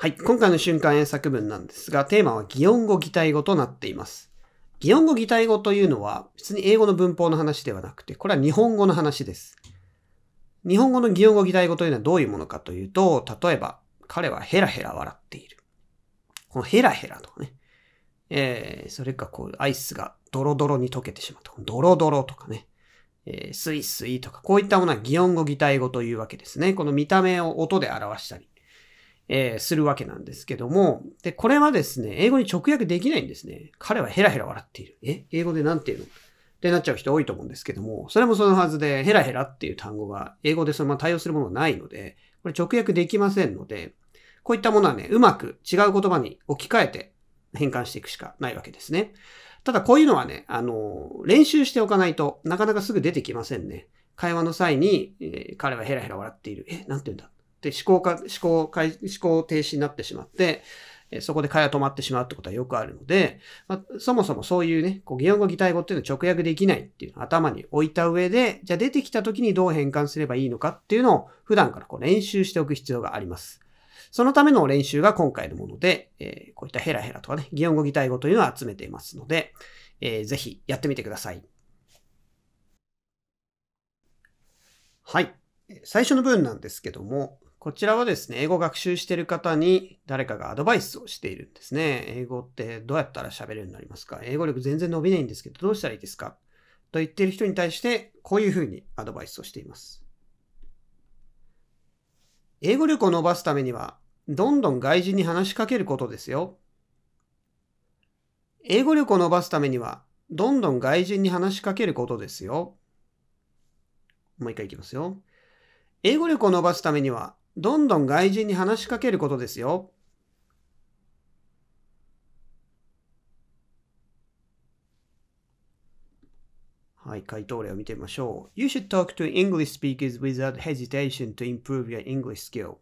はい。今回の瞬間英作文なんですが、テーマは擬音語擬態語となっています。擬音語擬態語というのは、別に英語の文法の話ではなくて、これは日本語の話です。日本語の擬音語擬態語というのはどういうものかというと、例えば、彼はヘラヘラ笑っている。このヘラヘラとかね。えー、それかこう、アイスがドロドロに溶けてしまうと、ドロドロとかね。えー、スイスイとか、こういったものは擬音語擬態語というわけですね。この見た目を音で表したり。えー、するわけなんですけども、で、これはですね、英語に直訳できないんですね。彼はヘラヘラ笑っている。え？英語でなんて言うの？ってなっちゃう人多いと思うんですけども、それもそのはずで、ヘラヘラっていう単語が英語でそのまま対応するものがないので、これ直訳できませんので、こういったものはね、うまく違う言葉に置き換えて変換していくしかないわけですね。ただこういうのはね、あの、練習しておかないとなかなかすぐ出てきませんね。会話の際に、えー彼はヘラヘラ笑っている。え、なんて言うんだ？って思考か、思考か、思考停止になってしまって、そこで会話止まってしまうってことはよくあるので、まあ、そもそもそういうね、こう擬音語擬態語っていうのを直訳できないっていうのを頭に置いた上で、じゃあ出てきた時にどう変換すればいいのかっていうのを普段からこう練習しておく必要があります。そのための練習が今回のもので、えーこういったヘラヘラとかね、擬音語擬態語というのを集めていますので、えーぜひやってみてください。はい。最初の文なんですけども、こちらはですね、英語学習してる方に誰かがアドバイスをしているんですね。英語ってどうやったら喋れるようになりますか？英語力全然伸びないんですけど、どうしたらいいですか？と言ってる人に対して、こういうふうにアドバイスをしています。英語力を伸ばすためには、どんどん外人に話しかけることですよ。英語力を伸ばすためには、どんどん外人に話しかけることですよ。もう一回いきますよ。英語力を伸ばすためには、どんどん外人に話しかけることですよ。はい、回答例を見てみましょう。You should talk to English speakers without hesitation to improve your English skill.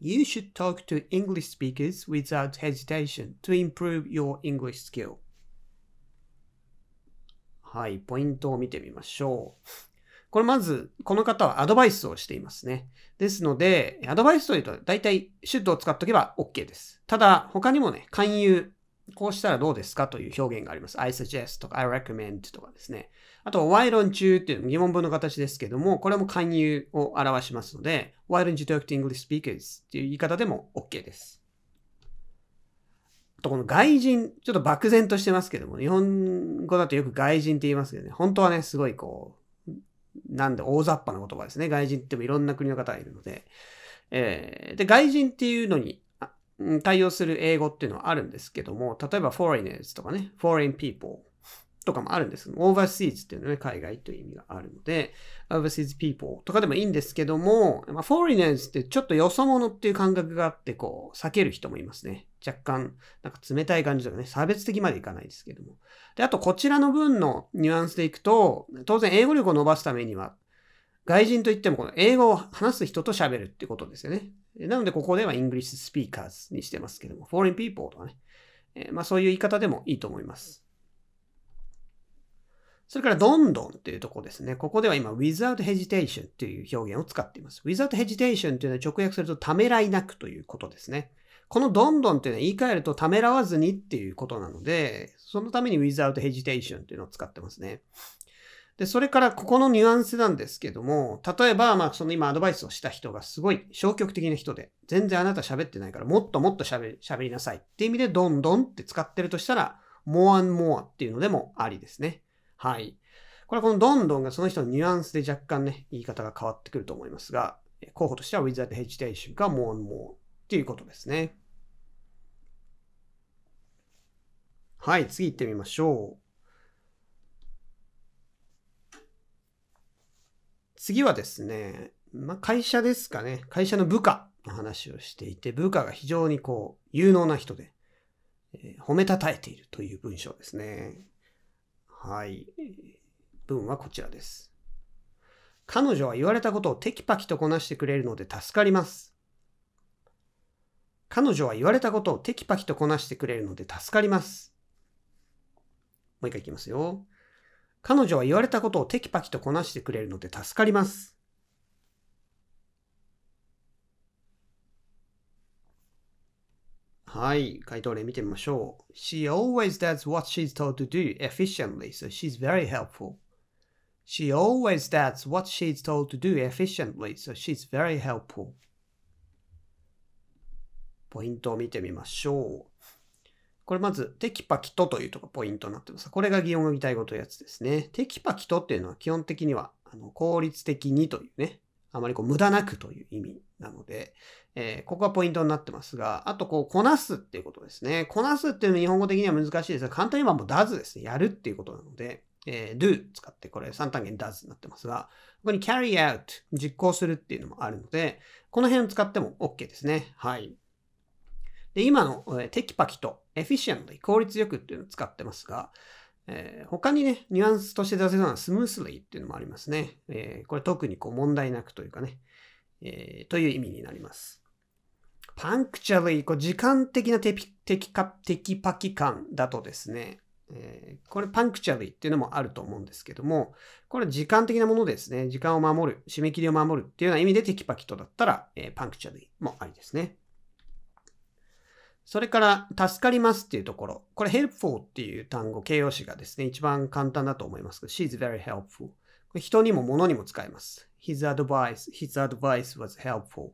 You should talk to English speakers without hesitation to improve your English skill. はい、ポイントを見てみましょう。これまず、この方はアドバイスをしていますね。ですので、アドバイスというと、大体、シュッドを使っておけば OK です。ただ、他にもね、勧誘、こうしたらどうですか？という表現があります。I suggest とか I recommend とかですね。あと、why don't you っていう疑問文の形ですけども、これも勧誘を表しますので、why don't you talk to English speakers っていう言い方でも OK です。あと、この外人、ちょっと漠然としてますけども、日本語だとよく外人って言いますけどね、本当はね、すごいこう、なんで大雑把な言葉ですね。外人ってもいろんな国の方がいるので。えーで、外人っていうのに対応する英語っていうのはあるんですけども、例えば foreigners とかね、foreign people とかもあるんですけど、overseas っていうのはね、海外という意味があるので、overseas people とかでもいいんですけども、まあ、foreigners ってちょっとよそ者っていう感覚があって、こう、避ける人もいますね。若干、なんか冷たい感じとかね、差別的までいかないですけども。で、あと、こちらの文のニュアンスでいくと、当然、英語力を伸ばすためには、外人といっても、この英語を話す人と喋るってことですよね。なので、ここでは English speakers にしてますけども、foreign people とかね。えーまあ、そういう言い方でもいいと思います。それから、どんどんっていうところですね。ここでは今、without hesitation っていう表現を使っています。without hesitation っていうのは直訳すると、ためらいなくということですね。このどんどんっていうのは言い換えるとためらわずにっていうことなので、そのために without hesitation っていうのを使ってますね。で、それからここのニュアンスなんですけども、例えば、まあ、その今アドバイスをした人がすごい消極的な人で、全然あなた喋ってないから、もっともっと喋り喋りなさいっていう意味で、どんどんって使ってるとしたら、more and more っていうのでもありですね。はい。これはこのどんどんがその人のニュアンスで若干ね、言い方が変わってくると思いますが、候補としては without hesitation か more and more っていうことですね。はい、次行ってみましょう。次はですね、まあ、会社ですかね。会社の部下の話をしていて、部下が非常にこう、有能な人で、えー褒めたたえているという文章ですね。はい。文はこちらです。彼女は言われたことをテキパキとこなしてくれるので助かります。彼女は言われたことをテキパキとこなしてくれるので助かります。もう一回いきますよ。彼女は言われたことをテキパキとこなしてくれるので助かります。はい、回答例見てみましょう。She always does what she's told to do efficiently, so she's very helpful. She always does what she's told to do efficiently, so she's very helpful. ポイントを見てみましょう。これまず、テキパキとというとこポイントになってます。これが擬音語擬態語というやつですね。テキパキとっていうのは基本的にはあの効率的にというね、あまりこう無駄なくという意味なので、えーここがポイントになってますが、あとこう、こなすっていうことですね。こなすっていうのは日本語的には難しいですが、簡単に言えばもう does ですね。やるっていうことなので、えー do 使ってこれ3単元 does になってますが、ここに carry out 実行するっていうのもあるので、この辺を使っても OK ですね。はい。で、今の、えーテキパキと efficiently 効率よくっていうのを使ってますが、えー他にね、ニュアンスとして出せそうなスムースリーっていうのもありますね。えーこれ特にこう問題なくというかね、えーという意味になります。パンクチャリー、こう時間的なテピテキカテキパキ感だとですね、えーこれパンクチャリーっていうのもあると思うんですけども、これ時間的なものですね。時間を守る、締め切りを守るっていうような意味でテキパキとだったら、えーパンクチャリーもありですね。それから、助かりますっていうところ。これ、helpful っていう単語、形容詞がですね、一番簡単だと思いますけど、she's very helpful。人にも物にも使えます。His advice, his advice was helpful っ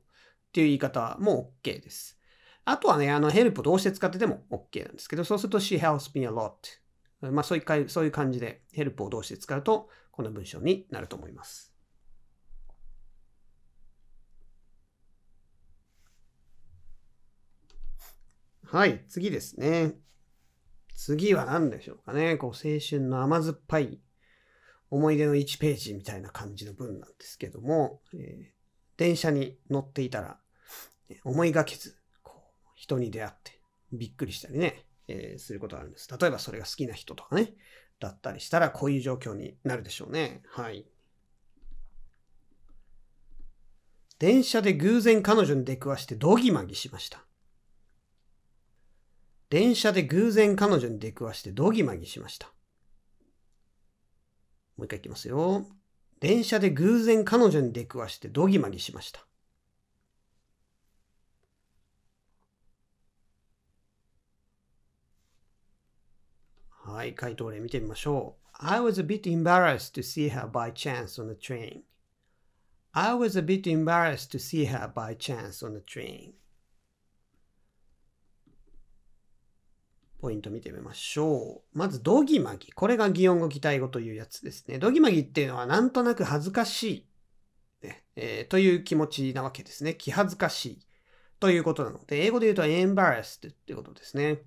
ていう言い方も OK です。あとはね、あの、help どうして使ってても OK なんですけど、そうすると she helps me a lot。まあ、そういうかそういう感じで help をどうして使うと、この文章になると思います。はい、次ですね。次は何でしょうかね。こう、青春の甘酸っぱい思い出の1ページみたいな感じの文なんですけども、えー電車に乗っていたら、思いがけず、こう、人に出会ってびっくりしたりね、えーすることがあるんです。例えばそれが好きな人とかね、だったりしたらこういう状況になるでしょうね。はい。電車で偶然彼女に出くわしてドギマギしました。電車で偶然彼女に出くわしてドギマギしました。もう一回いきますよ。電車で偶然彼女に出くわしてドギマギしました。はい、回答例見てみましょう。I was a bit embarrassed to see her by chance on the train. I was a bit embarrassed to see her by chance on the train. ポイント見てみましょう。まず、ドギマギ。これが擬音語擬態語というやつですね。ドギマギっていうのはなんとなく恥ずかしい、ねえーという気持ちなわけですね。気恥ずかしいということなので、英語で言うと embarrassed ってことですね。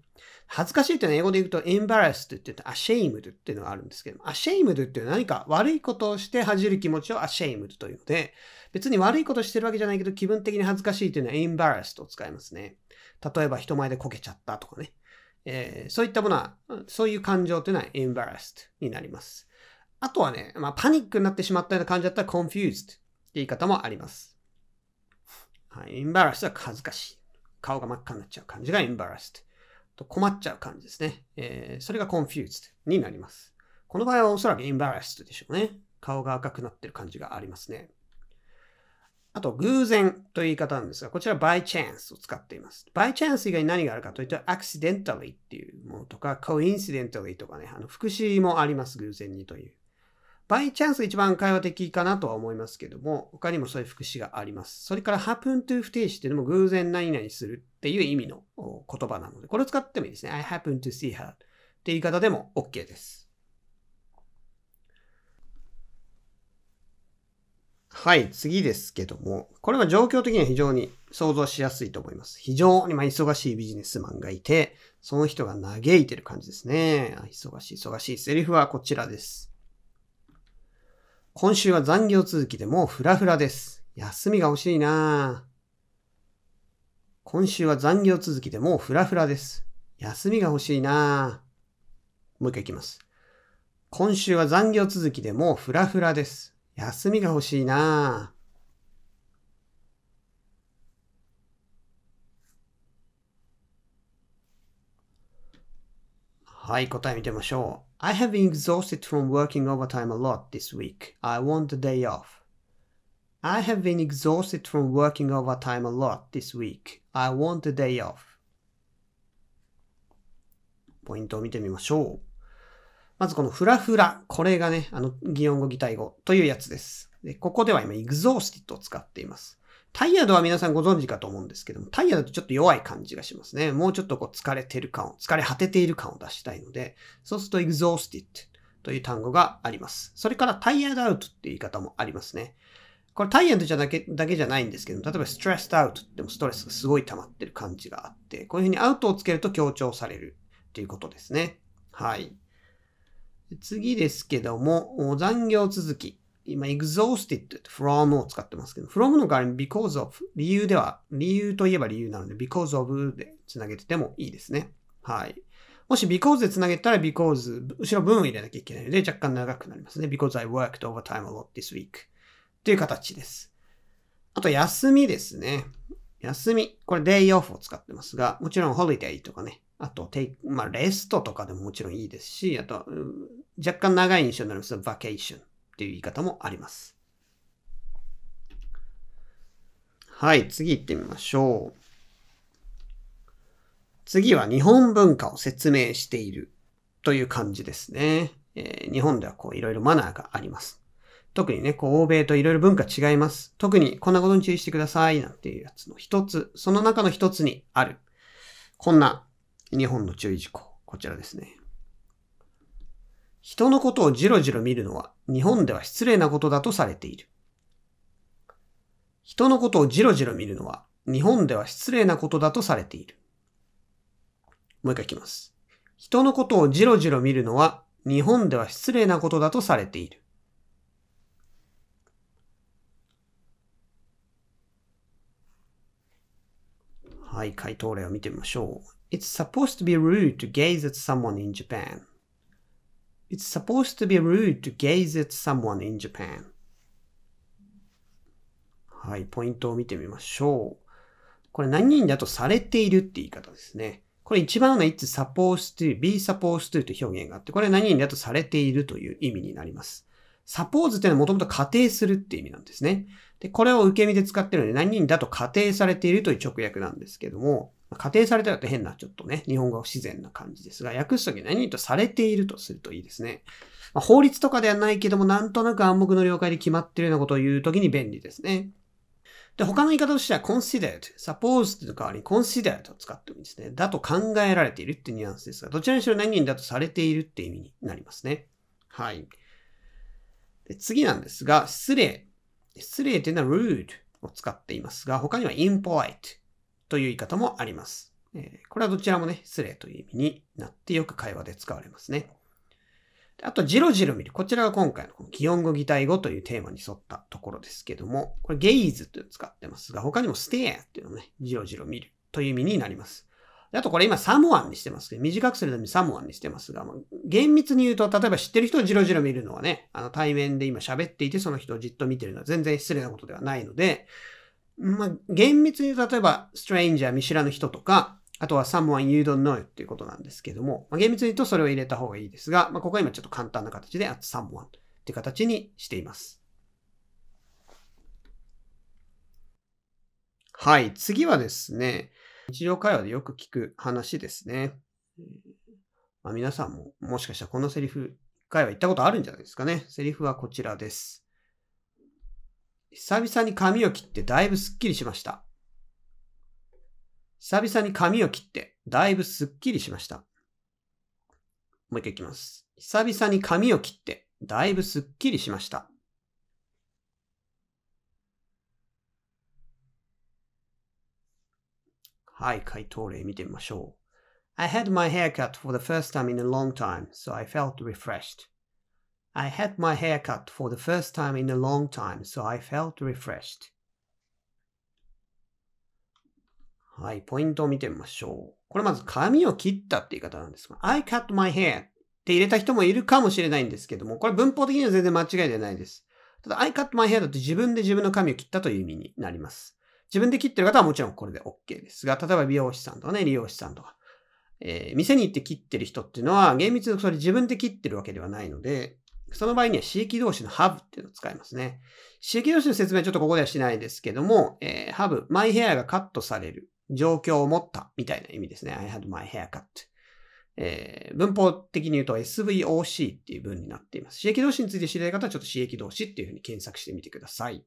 恥ずかしいっていうのは英語で言うと embarrassed って言うと ashamed っていうのがあるんですけども、ashamed っていうのは何か悪いことをして恥じる気持ちを ashamed というので、別に悪いことしてるわけじゃないけど気分的に恥ずかしいというのは embarrassed を使いますね。例えば人前でこけちゃったとかね。えーそういったものは、そういう感情というのは embarrassed になります。あとはね、まあ、パニックになってしまったような感じだったら confused って言い方もあります。はい、embarrassed は恥ずかしい。顔が真っ赤になっちゃう感じが embarrassed。と困っちゃう感じですね。えーそれが confused になります。この場合はおそらく embarrassed でしょうね。顔が赤くなってる感じがありますね。あと、偶然という言い方なんですが、こちら by chance を使っています。by chance 以外に何があるかというと、accidentally っていうものとか、coincidentally とかね、あの副詞もあります、偶然にという。by chance が一番会話的かなとは思いますけども、他にもそういう副詞があります。それから happen to 不定詞っていうのも偶然何々するっていう意味の言葉なので、これを使ってもいいですね。I happen to see her って言い方でも OK です。はい、次ですけども、これは状況的には非常に想像しやすいと思います。非常にま忙しいビジネスマンがいて、その人が嘆いてる感じですね。忙しい、忙しい。セリフはこちらです。今週は残業続きでもうフラフラです。休みが欲しいなぁ今週は残業続きでもうフラフラです。休みが欲しいなぁもう一回いきます。今週は残業続きでもうフラフラです。休みが欲しいなぁはい、答え見てみましょう。I have been exhausted from working overtime a lot this week. I want a day off. I have been exhausted from working overtime a lot this week. I want a day off. ポイントを見てみましょう。 まずこのフラフラ。これがね、あの、擬音語擬態語というやつです。で、ここでは今、exhausted を使っています。タイヤドは皆さんご存知かと思うんですけども、タイヤだとちょっと弱い感じがしますね。もうちょっとこう疲れてる感を、疲れ果てている感を出したいので、そうすると exhausted という単語があります。それからタイヤドアウトっていう言い方もありますね。これタイヤドじゃだけだけじゃないんですけど、例えば stressed out ってもストレスがすごい溜まってる感じがあって、こういうふうにアウトをつけると強調されるっていうことですね。はい。次ですけども、残業続き。今、exhausted from を使ってますけど、from の代わりに because of 理由では、理由といえば理由なので because of でつなげててもいいですね。はい。もし because でつなげたら because、後ろ文を入れなきゃいけないので若干長くなりますね。because I worked overtime a lot this week という形です。あと、休みですね。休み。これ day off を使ってますが、もちろん holiday とかね。あと、まあ、レストとかでももちろんいいですし、あと、若干長い印象になります vacation っていう言い方もあります。はい、次行ってみましょう。次は日本文化を説明しているという感じですね。えー、日本ではこういろいろマナーがあります。特にね、こう欧米といろいろ文化違います。特にこんなことに注意してくださいなんていうやつの一つ、その中の一つにある。こんな日本の注意事項。こちらですね。人のことをじろじろ見るのは日本では失礼なことだとされている。人のことをじろじろ見るのは日本では失礼なことだとされている。もう一回いきます。人のことをじろじろ見るのは日本では失礼なことだとされている。はい、回答例を見てみましょう。It's supposed to be rude to gaze at someone in Japan. It's supposed to be rude to gaze at someone in Japan. はい、ポイントを見てみましょう。これ何人だとされているって言い方ですね。これ一番の it's supposed to, be supposed to という表現があって、これ何人だとされているという意味になります。suppose っていうのはもともと仮定するって意味なんですね。で、これを受け身で使ってるので何人だと仮定されているという直訳なんですけども、仮定されてると変な、ちょっとね、日本語不自然な感じですが、訳すとき何々とされているとするといいですね。まあ、法律とかではないけども、なんとなく暗黙の了解で決まっているようなことを言うときに便利ですね。で、他の言い方としては considered, supposed の代わりに considered を使ってもいいですね。だと考えられているってニュアンスですが、どちらにしろ何々だとされているって意味になりますね。はい。で次なんですが、失礼。失礼というのは rude を使っていますが、他には impolite という言い方もあります。えこれはどちらもね、失礼という意味になってよく会話で使われますね。あと、じろじろ見る。こちらが今回のこの擬音語擬態語というテーマに沿ったところですけども、これゲイズというのを使ってますが、他にもステアっていうのをね、じろじろ見るという意味になります。あとこれ今サモアンにしてますけど、短くするためにサモアンにしてますが、まあ、厳密に言うと、例えば知ってる人をじろじろ見るのはね、あの対面で今喋っていてその人をじっと見てるのは全然失礼なことではないので、まあ、厳密に例えば、ストレンジャー見知らぬ人とか、あとは someone you don't know っていうことなんですけども、まあ、厳密に言うとそれを入れた方がいいですが、まあ、ここは今ちょっと簡単な形で at someone っていう形にしています。はい、次はですね、日常会話でよく聞く話ですね。まあ、皆さんももしかしたらこのセリフ、回は言ったことあるんじゃないですかね。セリフはこちらです。久々に髪を切ってだいぶすっきりしました。久々に髪を切ってだいぶすっきりしました。もう一回いきます。久々に髪を切ってだいぶすっきりしました。はい、回答例見てみましょう。I had my hair cut for the first time in a long time, so I felt refreshed. I had my hair cut for the first time in a long time, so I felt refreshed. はい、ポイントを見てみましょう。これまず髪を切ったって言い方なんですが、I cut my hair って入れた人もいるかもしれないんですけども、これ文法的には全然間違いではないです。ただ、I cut my hair だと自分で自分の髪を切ったという意味になります。自分で切ってる方はもちろんこれで OK ですが、例えば美容師さんとかね、理容師さんとか、えー、店に行って切ってる人っていうのは、厳密にそれ自分で切ってるわけではないので、その場合には刺激同士の have っていうのを使いますね。刺激同士の説明はちょっとここではしないですけども、えー、have、マイヘアがカットされる状況を持ったみたいな意味ですね。I had my hair cut. えー、文法的に言うと SVOC っていう文になっています。刺激動詞について知りたい方はちょっと刺激動詞っていうふうに検索してみてください。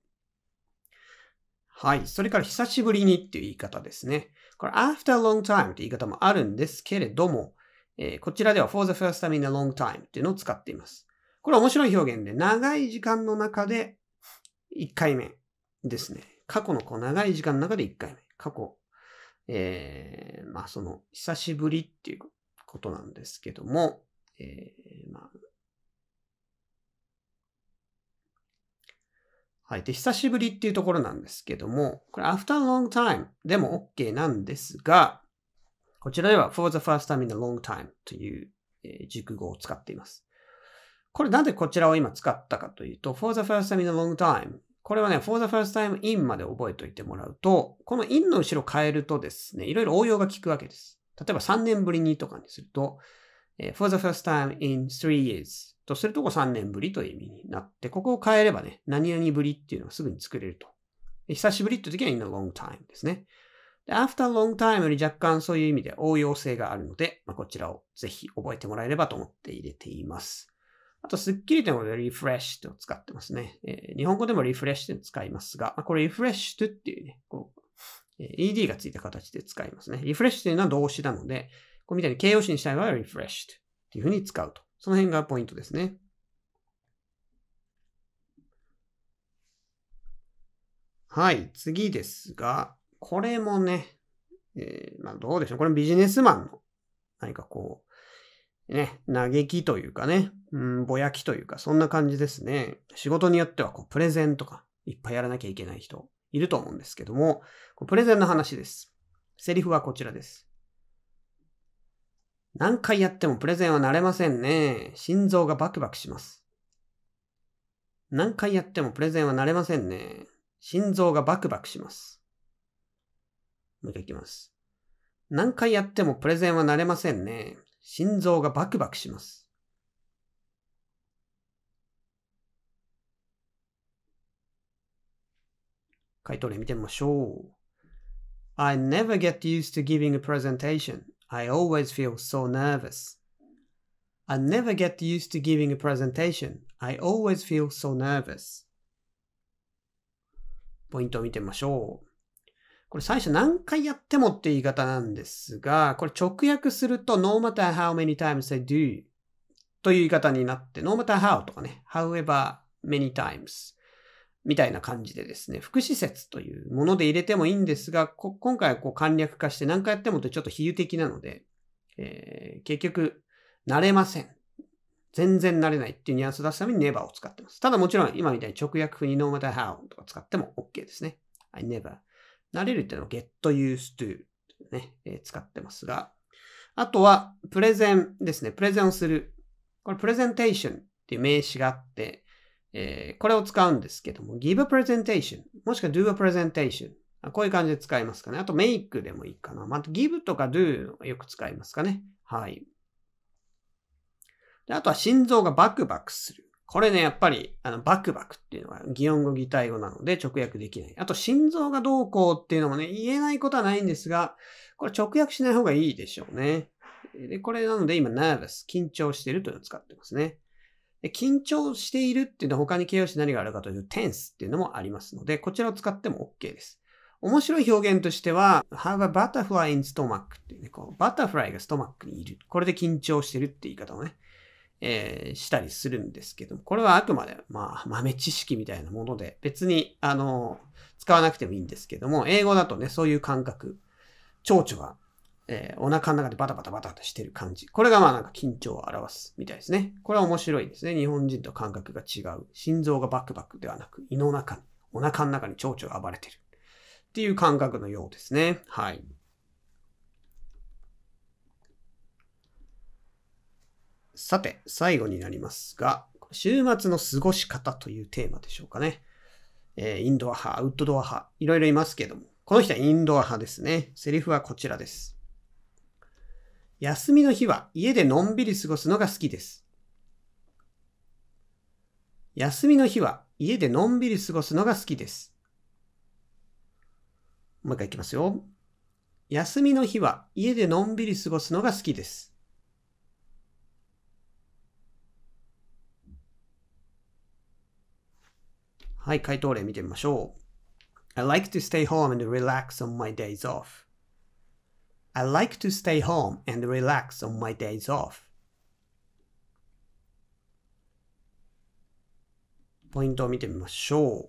はい。それから久しぶりにっていう言い方ですね。これ after a long time って言い方もあるんですけれども、えー、こちらでは for the first time in a long time っていうのを使っています。これ面白い表現で、長い時間の中で1回目ですね。過去のこう長い時間の中で1回目。過去、えー、まあその、久しぶりっていうことなんですけども、えー、まあ、はい。で、久しぶりっていうところなんですけども、これ after a long time でも OK なんですが、こちらでは for the first time in a long time という、え、熟語を使っています。これなんでこちらを今使ったかというと、for the first time in a long time これはね、for the first time in まで覚えておいてもらうと、この in の後ろ変えるとですね、いろいろ応用が効くわけです。例えば3年ぶりにとかにすると、for the first time in three years とするとこ3年ぶりという意味になって、ここを変えればね、何々ぶりっていうのはすぐに作れると。久しぶりって時は in a long time ですね。で after long time より若干そういう意味で応用性があるので、まあ、こちらをぜひ覚えてもらえればと思って入れています。あと、スッキリでも refresh を使ってますね。えー、日本語でも refresh って使いますが、これ refresh っていうね、こう、ed がついた形で使いますね。refresh というのは動詞なので、こうみたいに形容詞にしたい場合は refreshed っていうふうに使うと。その辺がポイントですね。はい、次ですが、これもね、えー、まあどうでしょう。これビジネスマンの何かこう、ね、嘆きというかね、うん、ぼやきというか、そんな感じですね。仕事によってはこうプレゼンとかいっぱいやらなきゃいけない人いると思うんですけども、プレゼンの話です。セリフはこちらです。何回やってもプレゼンは慣れませんね。心臓がバクバクします。何回やってもプレゼンは慣れませんね。心臓がバクバクします。もう一回いきます。何回やってもプレゼンは慣れませんね。心臓がバクバクします。回答例見てみましょう。I never get used to giving a presentation. I always feel so nervous. I never get used to giving a presentation. I always feel so nervous. ポイントを見てみましょう。これ最初何回やってもって言い方なんですが、これ直訳すると no matter how many times I do という言い方になって、no matter how とかね、however many times みたいな感じでですね、副詞説というもので入れてもいいんですが、今回はこう簡略化して何回やってもってちょっと比喩的なので、えー、結局、慣れません。全然慣れないっていうニュアンスを出すために never を使ってます。ただもちろん今みたいに直訳風に no matter how とか使っても OK ですね。I never. 慣れるっていうのを get used to ね、えー、使ってますが、あとは、プレゼンですね。プレゼンをする。これ、プレゼンテーションっていう名詞があって、えー、これを使うんですけども、give a presentation、もしくは do a presentation。こういう感じで使いますかね。あと make でもいいかな。まあ、give とか do よく使いますかね。はい。であとは心臓がバクバクする。これね、やっぱり、あの、バクバクっていうのは擬音語擬態語なので直訳できない。あと、心臓がどうこうっていうのもね、言えないことはないんですが、これ直訳しない方がいいでしょうね。で、これなので今、nervous、緊張しているというのを使ってますね。で緊張しているっていうのは他に形容詞何があるかというと tense っていうのもありますので、こちらを使っても OK です。面白い表現としては、have a butterfly in stomach っていうね、こう、バタフライがストマックにいる。これで緊張してるって言い方をね、えー、したりするんですけども、これはあくまで、まあ、豆知識みたいなもので、別に、あの、使わなくてもいいんですけども、英語だとね、そういう感覚、蝶々がえー、お腹の中でバタバタバタとしてる感じ。これがまあなんか緊張を表すみたいですね。これは面白いですね。日本人と感覚が違う。心臓がバクバクではなく、胃の中に、お腹の中に蝶々が暴れてる。っていう感覚のようですね。はい。さて、最後になりますが、週末の過ごし方というテーマでしょうかね。えー、インドア派、アウトドア派、いろいろいますけども、この人はインドア派ですね。セリフはこちらです。休みの日は家でのんびり過ごすのが好きです。休みの日は家でのんびり過ごすのが好きです。もう一回いきますよ。休みの日は家でのんびり過ごすのが好きです。はい、回答例見てみましょう。I like to stay home and relax on my days off. I like to stay home and relax on my days off. ポイントを見てみましょう。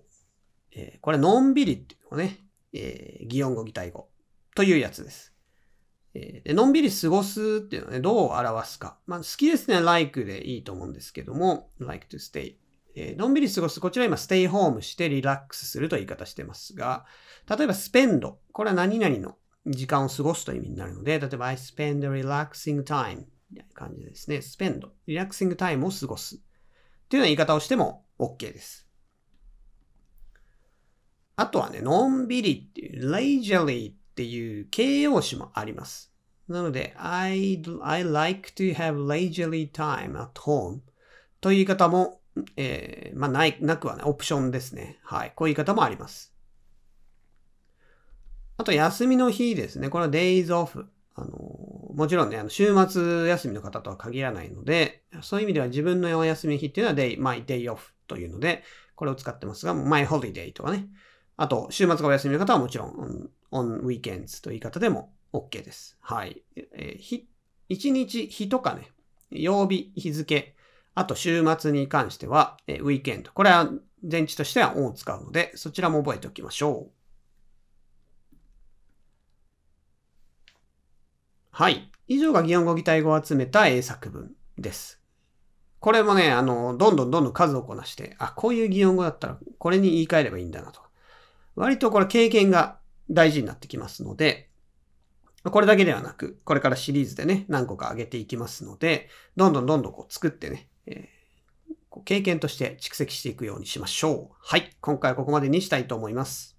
えーこれ、のんびりっていうのね、えー擬音語、擬態語というやつです。えーでのんびり過ごすっていうのはね、どう表すか。まあ、好きですね、like でいいと思うんですけども、like to stay。えのんびり過ごす。こちら今、stay home してリラックスするという言い方してますが、例えば spend。これは何々の時間を過ごすという意味になるので、例えば I spend a relaxing time みたいな感じですね。spend。リラックシングタイムを過ごす。っていうような言い方をしても OK です。あとはね、のんびりっていう、leisurely っていう形容詞もあります。なので、I, I like to have leisurely time at home という言い方も、えーまあ、ない、なくはない、オプションですね。はい。こういう言い方もあります。あと、休みの日ですね。これは days off。あの、もちろんね、あの週末休みの方とは限らないので、そういう意味では自分のお休みの日っていうのは day, my day off というので、これを使ってますが、my holiday とかね。あと、週末がお休みの方はもちろん、on, on weekends という言い方でも OK です。はい。えー日、一日、日とかね、曜日、日付、あと週末に関しては、えー、weekend。これは前置としては on を使うので、そちらも覚えておきましょう。はい。以上が擬音語擬態語を集めた英作文です。これもね、あの、どんどんどんどん数をこなして、あ、こういう擬音語だったらこれに言い換えればいいんだなと。割とこれ経験が大事になってきますので、これだけではなく、これからシリーズでね、何個か上げていきますので、どんどんどんどんこう作ってね、経験として蓄積していくようにしましょう。はい。今回はここまでにしたいと思います。